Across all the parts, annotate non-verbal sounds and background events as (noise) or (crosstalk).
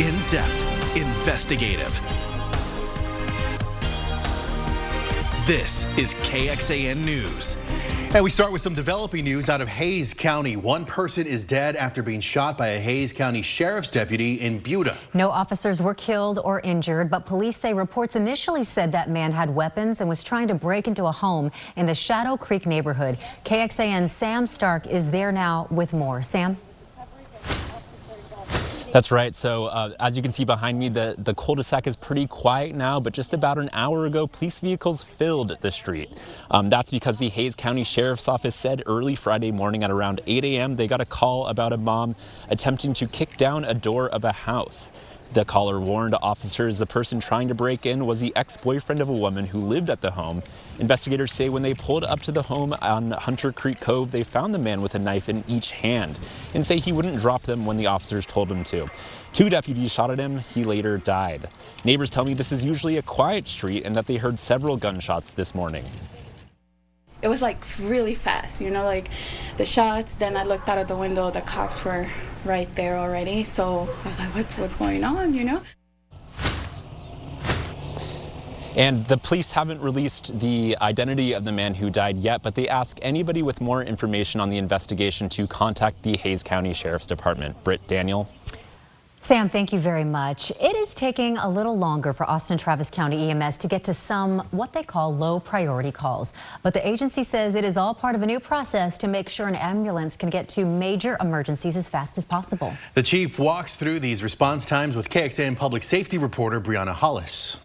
In depth, investigative. This is KXAN News. And we start with some developing news out of Hays County. One person is dead after being shot by a Hays County Sheriff's deputy in Buda. No officers were killed or injured, but police say reports initially said that man had weapons and was trying to break into a home in the Shadow Creek neighborhood. KXAN Sam Stark is there now with more. Sam? That's right. So uh, as you can see behind me, the, the cul-de-sac is pretty quiet now, but just about an hour ago, police vehicles filled the street. Um, that's because the Hays County Sheriff's Office said early Friday morning at around 8 a.m. they got a call about a mom attempting to kick down a door of a house. The caller warned officers the person trying to break in was the ex-boyfriend of a woman who lived at the home. Investigators say when they pulled up to the home on Hunter Creek Cove, they found the man with a knife in each hand and say he wouldn't drop them when the officers told him to. Two deputies shot at him. He later died. Neighbors tell me this is usually a quiet street and that they heard several gunshots this morning it was like really fast, you know, like the shots. Then I looked out of the window, the cops were right there already. So I was like, what's what's going on, you know? And the police haven't released the identity of the man who died yet, but they ask anybody with more information on the investigation to contact the Hays County Sheriff's Department. Britt Daniel. Sam, thank you very much. It is taking a little longer for Austin Travis County EMS to get to some what they call low priority calls. But the agency says it is all part of a new process to make sure an ambulance can get to major emergencies as fast as possible. The chief walks through these response times with KXAN public safety reporter Brianna Hollis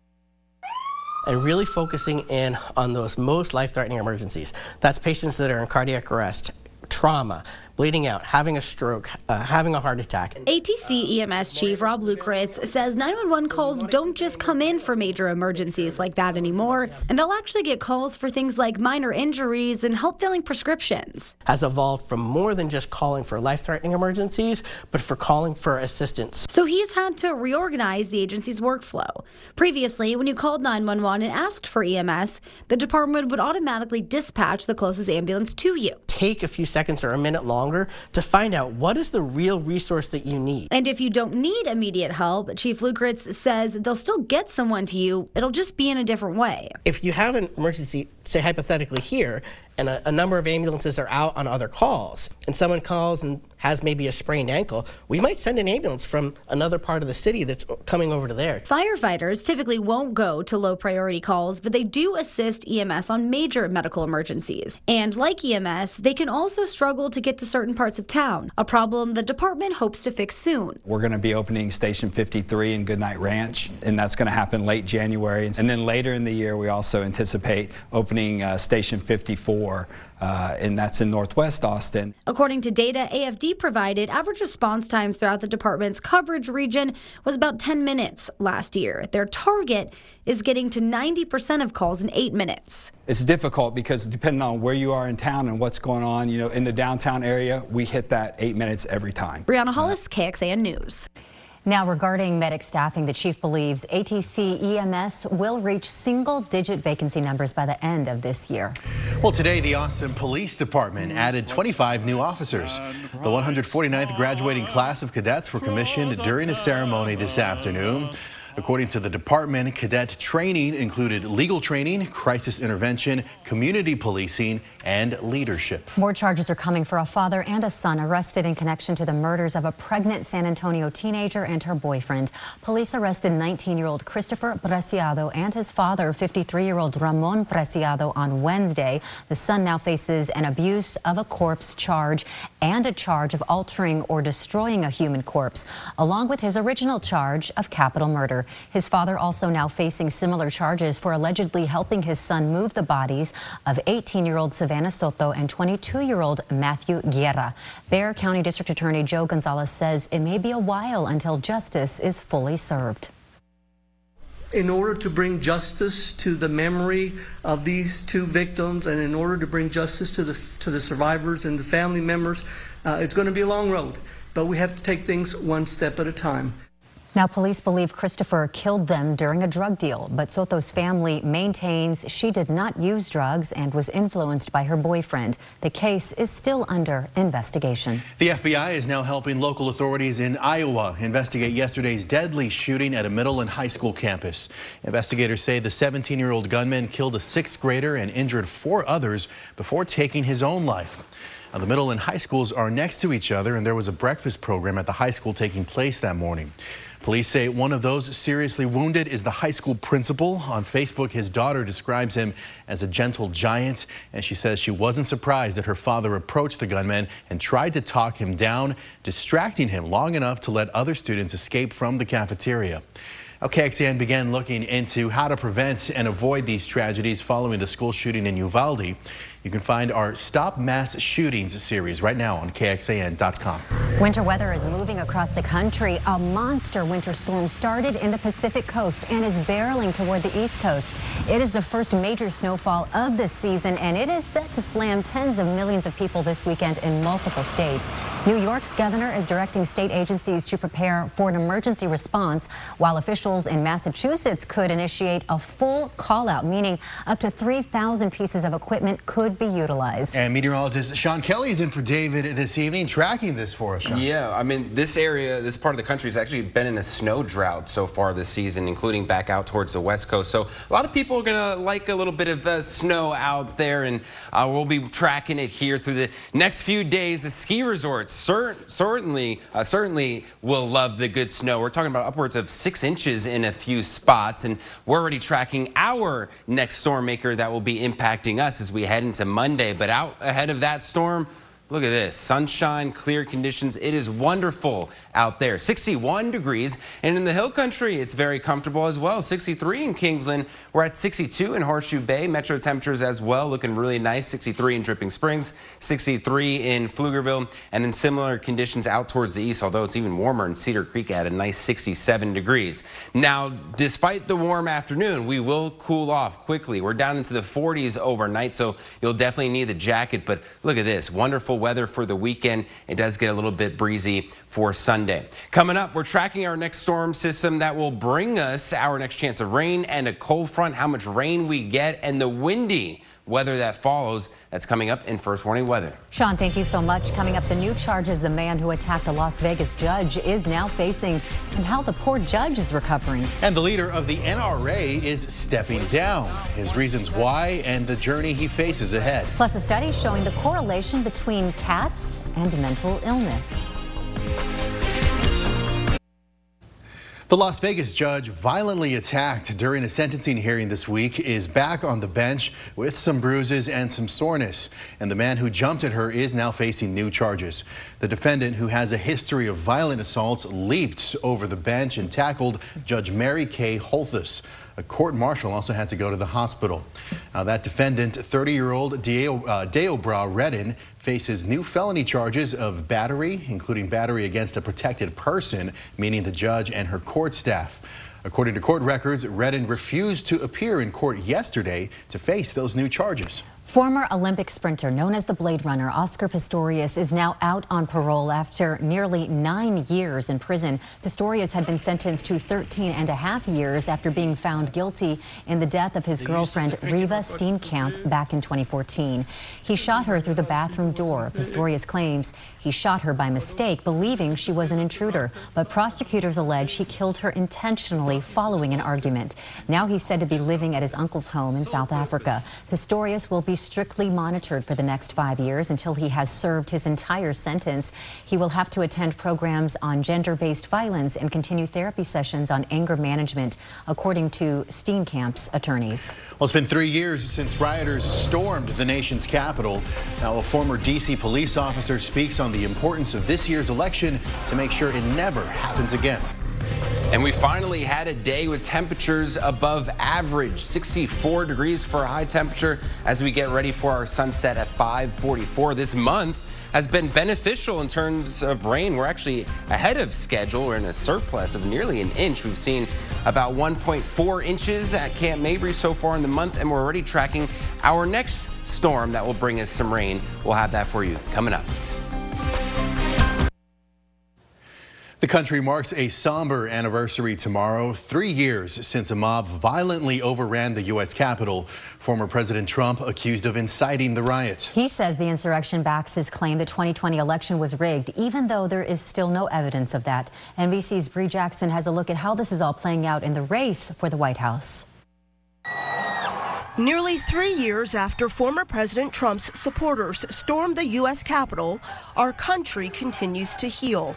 and really focusing in on those most life-threatening emergencies. That's patients that are in cardiac arrest, trauma, bleeding out, having a stroke, uh, having a heart attack. ATC EMS Chief Rob Luckritz says 911 calls don't just come in for major emergencies like that anymore, and they'll actually get calls for things like minor injuries and help filling prescriptions. Has evolved from more than just calling for life-threatening emergencies, but for calling for assistance. So he's had to reorganize the agency's workflow. Previously, when you called 911 and asked for EMS, the department would automatically dispatch the closest ambulance to you. Take a few seconds or a minute long longer to find out what is the real resource that you need. And if you don't need immediate help, Chief Luckritz says they'll still get someone to you. It'll just be in a different way. If you have an emergency, say hypothetically here, and a, a, number of ambulances are out on other calls, and someone calls and has maybe a sprained ankle, we might send an ambulance from another part of the city that's coming over to there. Firefighters typically won't go to low priority calls, but they do assist EMS on major medical emergencies. And like EMS, they can also struggle to get to certain parts of town, a problem the department hopes to fix soon. We're going to be opening Station 53 in Goodnight Ranch, and that's going to happen late January. And then later in the year, we also anticipate opening uh, Station 54 uh, and that's in Northwest Austin. According to data AFD provided, average response times throughout the department's coverage region was about 10 minutes last year. Their target is getting to 90% of calls in eight minutes. It's difficult because depending on where you are in town and what's going on, you know, in the downtown area, we hit that eight minutes every time. Brianna Hollis, KXAN News. Now, regarding medic staffing, the chief believes ATC EMS will reach single digit vacancy numbers by the end of this year. Well, today, the Austin Police Department added 25 new officers. The 149th graduating class of cadets were commissioned during a ceremony this afternoon. According to the department, cadet training included legal training, crisis intervention, community policing, and leadership. More charges are coming for a father and a son arrested in connection to the murders of a pregnant San Antonio teenager and her boyfriend. Police arrested 19-year-old Christopher Preciado and his father, 53-year-old Ramon Preciado, on Wednesday. The son now faces an abuse of a corpse charge and a charge of altering or destroying a human corpse, along with his original charge of capital murder. His father also now facing similar charges for allegedly helping his son move the bodies of 18-year-old Savannah Soto and 22-year-old Matthew Guerra. Bexar County District Attorney Joe Gonzalez says it may be a while until justice is fully served in order to bring justice to the memory of these two victims and in order to bring justice to the, to the survivors and the family members, uh, it's going to be a long road, but we have to take things one step at a time. Now, police believe Christopher killed them during a drug deal, but Soto's family maintains she did not use drugs and was influenced by her boyfriend. The case is still under investigation. The FBI is now helping local authorities in Iowa investigate yesterday's deadly shooting at a middle and high school campus. Investigators say the 17-year-old gunman killed a sixth grader and injured four others before taking his own life. Now, the middle and high schools are next to each other, and there was a breakfast program at the high school taking place that morning. Police say one of those seriously wounded is the high school principal. On Facebook, his daughter describes him as a gentle giant, and she says she wasn't surprised that her father approached the gunman and tried to talk him down, distracting him long enough to let other students escape from the cafeteria. Now, KXAN began looking into how to prevent and avoid these tragedies following the school shooting in Uvalde. You can find our Stop Mass Shootings series right now on KXAN.com. Winter weather is moving across the country. A monster winter storm started in the Pacific coast and is barreling toward the east coast. It is the first major snowfall of the season, and it is set to slam tens of millions of people this weekend in multiple states. New York's governor is directing state agencies to prepare for an emergency response, while officials in Massachusetts could initiate a full call out, meaning up to 3,000 pieces of equipment could be utilized. And meteorologist Sean Kelly is in for David this evening, tracking this for us. Sean. Yeah, I mean, this area, this part of the country has actually been in a snow drought so far this season, including back out towards the west coast. So a lot of people are going to like a little bit of uh, snow out there, and uh, we'll be tracking it here through the next few days. The ski resorts cer certainly, uh, certainly will love the good snow. We're talking about upwards of six inches in a few spots, and we're already tracking our next storm maker that will be impacting us as we head into Monday. But out ahead of that storm, Look at this, sunshine, clear conditions. It is wonderful out there. 61 degrees, and in the hill country, it's very comfortable as well. 63 in Kingsland. We're at 62 in Horseshoe Bay. Metro temperatures as well, looking really nice. 63 in Dripping Springs, 63 in Pflugerville, and then similar conditions out towards the east, although it's even warmer in Cedar Creek at a nice 67 degrees. Now, despite the warm afternoon, we will cool off quickly. We're down into the 40s overnight, so you'll definitely need the jacket, but look at this, wonderful weather for the weekend. It does get a little bit breezy for Sunday. Coming up, we're tracking our next storm system that will bring us our next chance of rain and a cold front, how much rain we get, and the windy weather that follows. That's coming up in First Warning Weather. Sean, thank you so much. Coming up, the new charges the man who attacked a Las Vegas judge is now facing and how the poor judge is recovering. And the leader of the NRA is stepping down. His reasons why and the journey he faces ahead. Plus, a study showing the correlation between cats and mental illness. The Las Vegas judge violently attacked during a sentencing hearing this week is back on the bench with some bruises and some soreness. And the man who jumped at her is now facing new charges. The defendant, who has a history of violent assaults, leaped over the bench and tackled Judge Mary Kay Holthus. A court marshal also had to go to the hospital. Now, that defendant, 30-year-old Deo, uh, Redden, faces new felony charges of battery, including battery against a protected person, meaning the judge and her court staff. According to court records, Redden refused to appear in court yesterday to face those new charges. Former Olympic sprinter known as the Blade Runner, Oscar Pistorius, is now out on parole after nearly nine years in prison. Pistorius had been sentenced to 13 and a half years after being found guilty in the death of his girlfriend, Reeva Steenkamp, back in 2014. He shot her through the bathroom door. Pistorius claims he shot her by mistake, believing she was an intruder. But prosecutors allege he killed her intentionally following an argument. Now he's said to be living at his uncle's home in South Africa. Pistorius will strictly monitored for the next five years until he has served his entire sentence. He will have to attend programs on gender-based violence and continue therapy sessions on anger management, according to Steenkamp's attorneys. Well, it's been three years since rioters stormed the nation's capital. Now, a former D.C. police officer speaks on the importance of this year's election to make sure it never happens again. And we finally had a day with temperatures above average, 64 degrees for a high temperature as we get ready for our sunset at 544. This month has been beneficial in terms of rain. We're actually ahead of schedule. We're in a surplus of nearly an inch. We've seen about 1.4 inches at Camp Mabry so far in the month, and we're already tracking our next storm that will bring us some rain. We'll have that for you coming up. The country marks a somber anniversary tomorrow, three years since a mob violently overran the U.S. Capitol. Former President Trump accused of inciting the riots. He says the insurrection backs his claim the 2020 election was rigged, even though there is still no evidence of that. NBC's Bree Jackson has a look at how this is all playing out in the race for the White House. Nearly three years after former President Trump's supporters stormed the U.S. Capitol, our country continues to heal.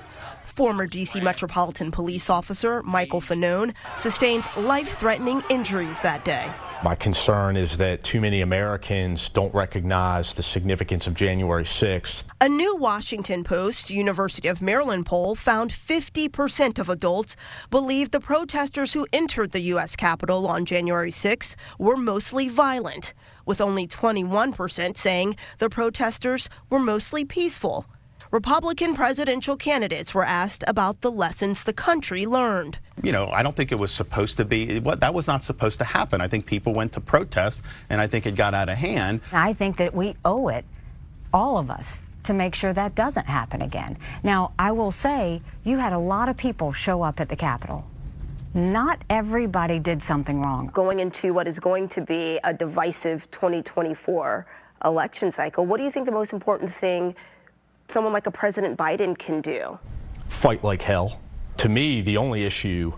Former D.C. Metropolitan Police Officer Michael Fanone sustained life threatening injuries that day. My concern is that too many Americans don't recognize the significance of January 6th. A new Washington Post University of Maryland poll found 50% of adults believe the protesters who entered the U.S. Capitol on January 6 were mostly violent, with only 21% saying the protesters were mostly peaceful. Republican presidential candidates were asked about the lessons the country learned. You know, I don't think it was supposed to be, what that was not supposed to happen. I think people went to protest, and I think it got out of hand. I think that we owe it, all of us, to make sure that doesn't happen again. Now, I will say, you had a lot of people show up at the Capitol. Not everybody did something wrong. Going into what is going to be a divisive 2024 election cycle, what do you think the most important thing someone like a President Biden can do? Fight like hell. To me, the only issue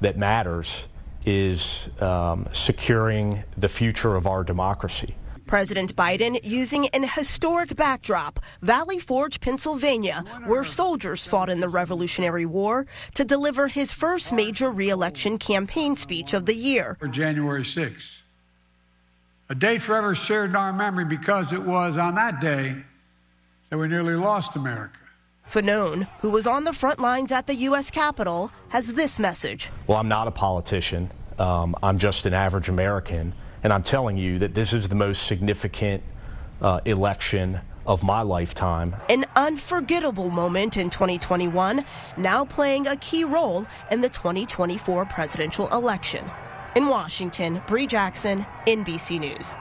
that matters is um, securing the future of our democracy. President Biden using an historic backdrop, Valley Forge, Pennsylvania, where soldiers fought in the Revolutionary War, to deliver his first major reelection campaign speech of the year. For January 6th, a date forever shared in our memory because it was on that day that we nearly lost America. Fanone, who was on the front lines at the U.S. Capitol, has this message. Well, I'm not a politician. Um, I'm just an average American. And I'm telling you that this is the most significant uh, election of my lifetime. An unforgettable moment in 2021, now playing a key role in the 2024 presidential election. In Washington, Bree Jackson, NBC News.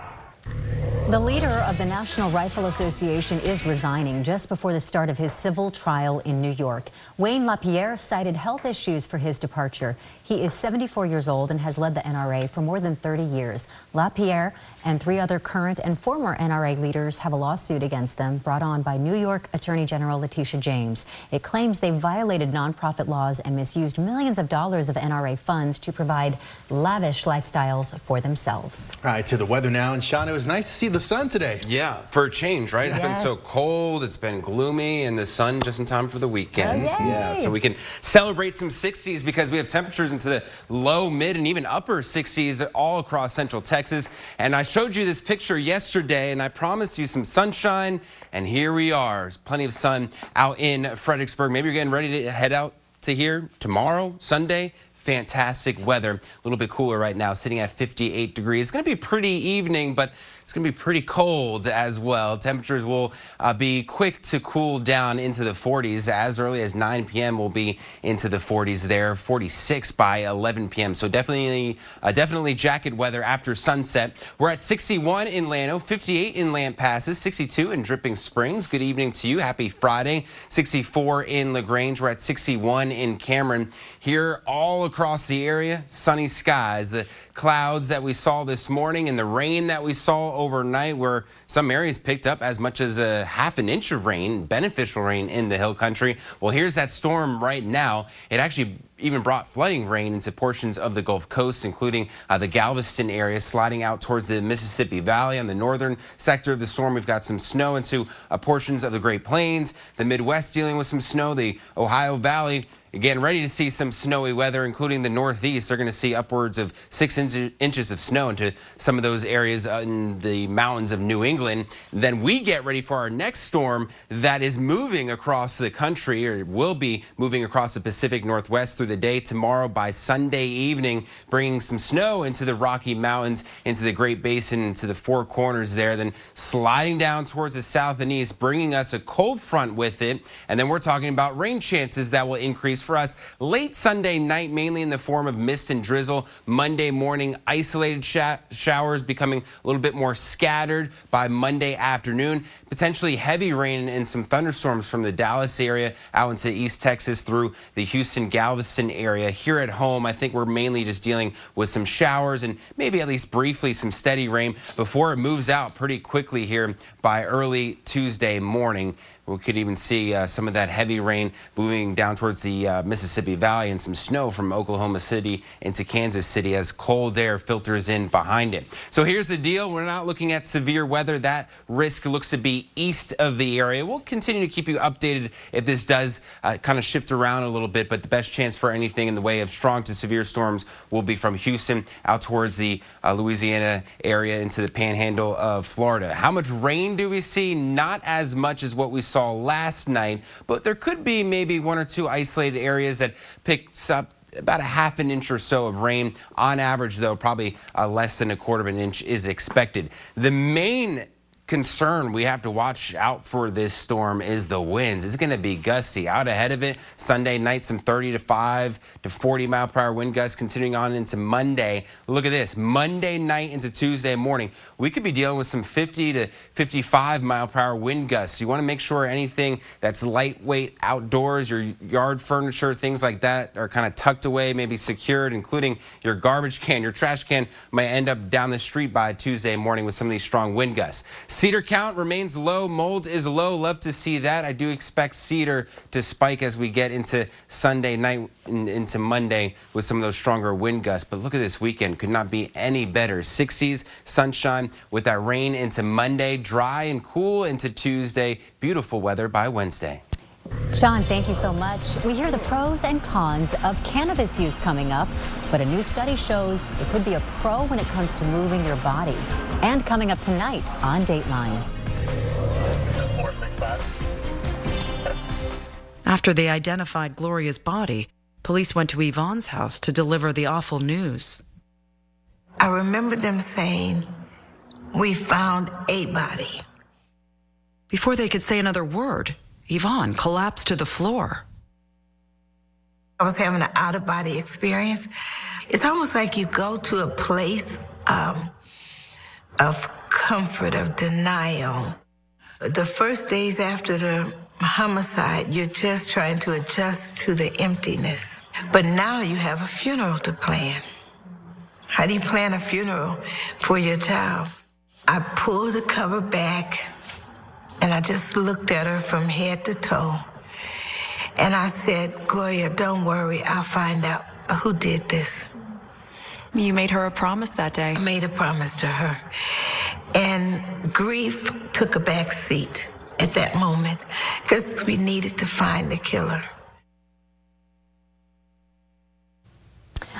The leader of the National Rifle Association is resigning just before the start of his civil trial in New York. Wayne LaPierre cited health issues for his departure. He is 74 years old and has led the NRA for more than 30 years. LaPierre and three other current and former NRA leaders have a lawsuit against them brought on by New York Attorney General Letitia James. It claims they violated nonprofit laws and misused millions of dollars of NRA funds to provide lavish lifestyles for themselves. All right, to the weather now. And Sean, it was nice to see the sun today. Yeah, for a change, right? It's yes. been so cold, it's been gloomy, and the sun just in time for the weekend. Oh, yeah, so we can celebrate some 60s because we have temperatures into the low, mid, and even upper 60s all across central Texas. And I showed you this picture yesterday, and I promised you some sunshine, and here we are. There's plenty of sun out in Fredericksburg. Maybe you're getting ready to head out to here tomorrow, Sunday fantastic weather. A little bit cooler right now, sitting at 58 degrees. It's going to be a pretty evening, but it's going to be pretty cold as well. Temperatures will uh, be quick to cool down into the 40s. As early as 9 p.m. will be into the 40s there, 46 by 11 p.m. So definitely, uh, definitely jacket weather after sunset. We're at 61 in Llano, 58 in Lampasas, 62 in Dripping Springs. Good evening to you. Happy Friday. 64 in LaGrange. We're at 61 in Cameron. Here all across the area, sunny skies. The clouds that we saw this morning and the rain that we saw overnight where some areas picked up as much as a half an inch of rain, beneficial rain in the hill country. Well, here's that storm right now. It actually even brought flooding rain into portions of the Gulf Coast, including uh, the Galveston area, sliding out towards the Mississippi Valley. On the northern sector of the storm, we've got some snow into uh, portions of the Great Plains. The Midwest dealing with some snow. The Ohio Valley Again, ready to see some snowy weather, including the Northeast. They're going to see upwards of six inches of snow into some of those areas uh, in the mountains of New England. Then we get ready for our next storm that is moving across the country, or will be moving across the Pacific Northwest through the day tomorrow by Sunday evening, bringing some snow into the Rocky Mountains, into the Great Basin, into the Four Corners there, then sliding down towards the south and east, bringing us a cold front with it. And then we're talking about rain chances that will increase for us. Late Sunday night, mainly in the form of mist and drizzle. Monday morning, isolated showers becoming a little bit more scattered by Monday afternoon. Potentially heavy rain and some thunderstorms from the Dallas area out into East Texas through the Houston Galveston area. Here at home, I think we're mainly just dealing with some showers and maybe at least briefly some steady rain before it moves out pretty quickly here by early Tuesday morning. We could even see uh, some of that heavy rain moving down towards the uh, Mississippi Valley and some snow from Oklahoma City into Kansas City as cold air filters in behind it. So here's the deal. We're not looking at severe weather. That risk looks to be east of the area. We'll continue to keep you updated if this does uh, kind of shift around a little bit, but the best chance for anything in the way of strong to severe storms will be from Houston out towards the uh, Louisiana area into the panhandle of Florida. How much rain do we see? Not as much as what we saw saw last night, but there could be maybe one or two isolated areas that picks up about a half an inch or so of rain. On average, though, probably uh, less than a quarter of an inch is expected. The main concern we have to watch out for this storm is the winds. It's going to be gusty. Out ahead of it, Sunday night, some 30 to 5 to 40 mile per hour wind gusts continuing on into Monday. Look at this. Monday night into Tuesday morning, we could be dealing with some 50 to 55 mile per hour wind gusts. You want to make sure anything that's lightweight outdoors, your yard furniture, things like that are kind of tucked away, maybe secured, including your garbage can, your trash can might end up down the street by Tuesday morning with some of these strong wind gusts. Cedar count remains low. Mold is low. Love to see that. I do expect cedar to spike as we get into Sunday night into Monday with some of those stronger wind gusts. But look at this weekend. Could not be any better. 60s, sunshine with that rain into Monday. Dry and cool into Tuesday. Beautiful weather by Wednesday. Sean, thank you so much. We hear the pros and cons of cannabis use coming up, but a new study shows it could be a pro when it comes to moving your body. And coming up tonight on Dateline. After they identified Gloria's body, police went to Yvonne's house to deliver the awful news. I remember them saying, We found a body. Before they could say another word, Yvonne collapsed to the floor. I was having an out of body experience. It's almost like you go to a place um, of comfort, of denial. The first days after the homicide, you're just trying to adjust to the emptiness. But now you have a funeral to plan. How do you plan a funeral for your child? I pulled the cover back and I just looked at her from head to toe. And I said, Gloria, don't worry. I'll find out who did this. You made her a promise that day. I made a promise to her. And grief took a back seat at that moment because we needed to find the killer.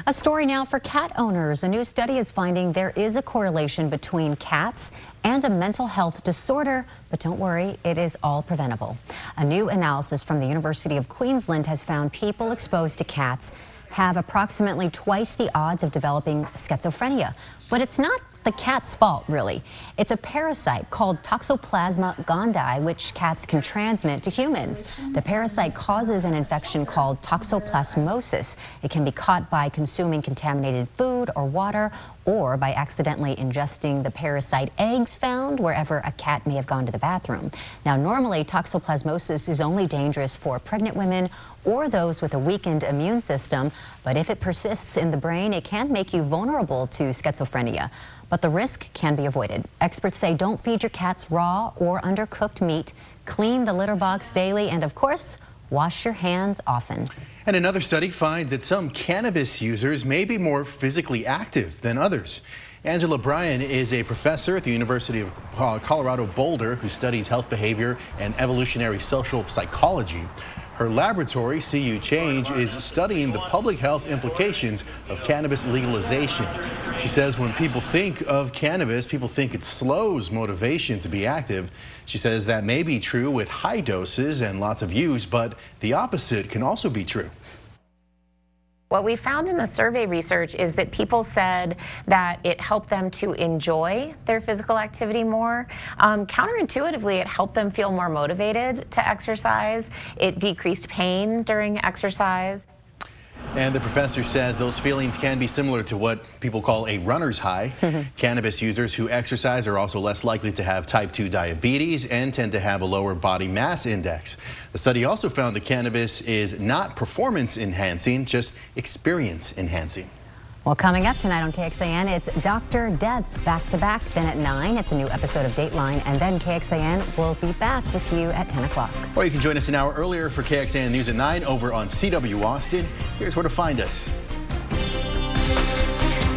A story now for cat owners. A new study is finding there is a correlation between cats and a mental health disorder, but don't worry, it is all preventable. A new analysis from the University of Queensland has found people exposed to cats have approximately twice the odds of developing schizophrenia. But it's not the cat's fault, really. It's a parasite called Toxoplasma gondii, which cats can transmit to humans. The parasite causes an infection called toxoplasmosis. It can be caught by consuming contaminated food or water or by accidentally ingesting the parasite eggs found wherever a cat may have gone to the bathroom. Now, normally, toxoplasmosis is only dangerous for pregnant women or those with a weakened immune system, but if it persists in the brain, it can make you vulnerable to schizophrenia. But the risk can be avoided. Experts say don't feed your cats raw or undercooked meat, clean the litter box daily, and of course, wash your hands often. And another study finds that some cannabis users may be more physically active than others. Angela Bryan is a professor at the University of Colorado Boulder who studies health behavior and evolutionary social psychology. Her laboratory, CU Change, is studying the public health implications of cannabis legalization. She says when people think of cannabis, people think it slows motivation to be active. She says that may be true with high doses and lots of use, but the opposite can also be true. What we found in the survey research is that people said that it helped them to enjoy their physical activity more. Um, counterintuitively, it helped them feel more motivated to exercise. It decreased pain during exercise. And the professor says those feelings can be similar to what people call a runner's high. (laughs) Cannabis users who exercise are also less likely to have type 2 diabetes and tend to have a lower body mass index. The study also found that cannabis is not performance enhancing, just experience enhancing. Well, coming up tonight on KXAN, it's Dr. Death back to back. Then at 9, it's a new episode of Dateline. And then KXAN will be back with you at 10 o'clock. Or you can join us an hour earlier for KXAN News at 9 over on CW Austin. Here's where to find us.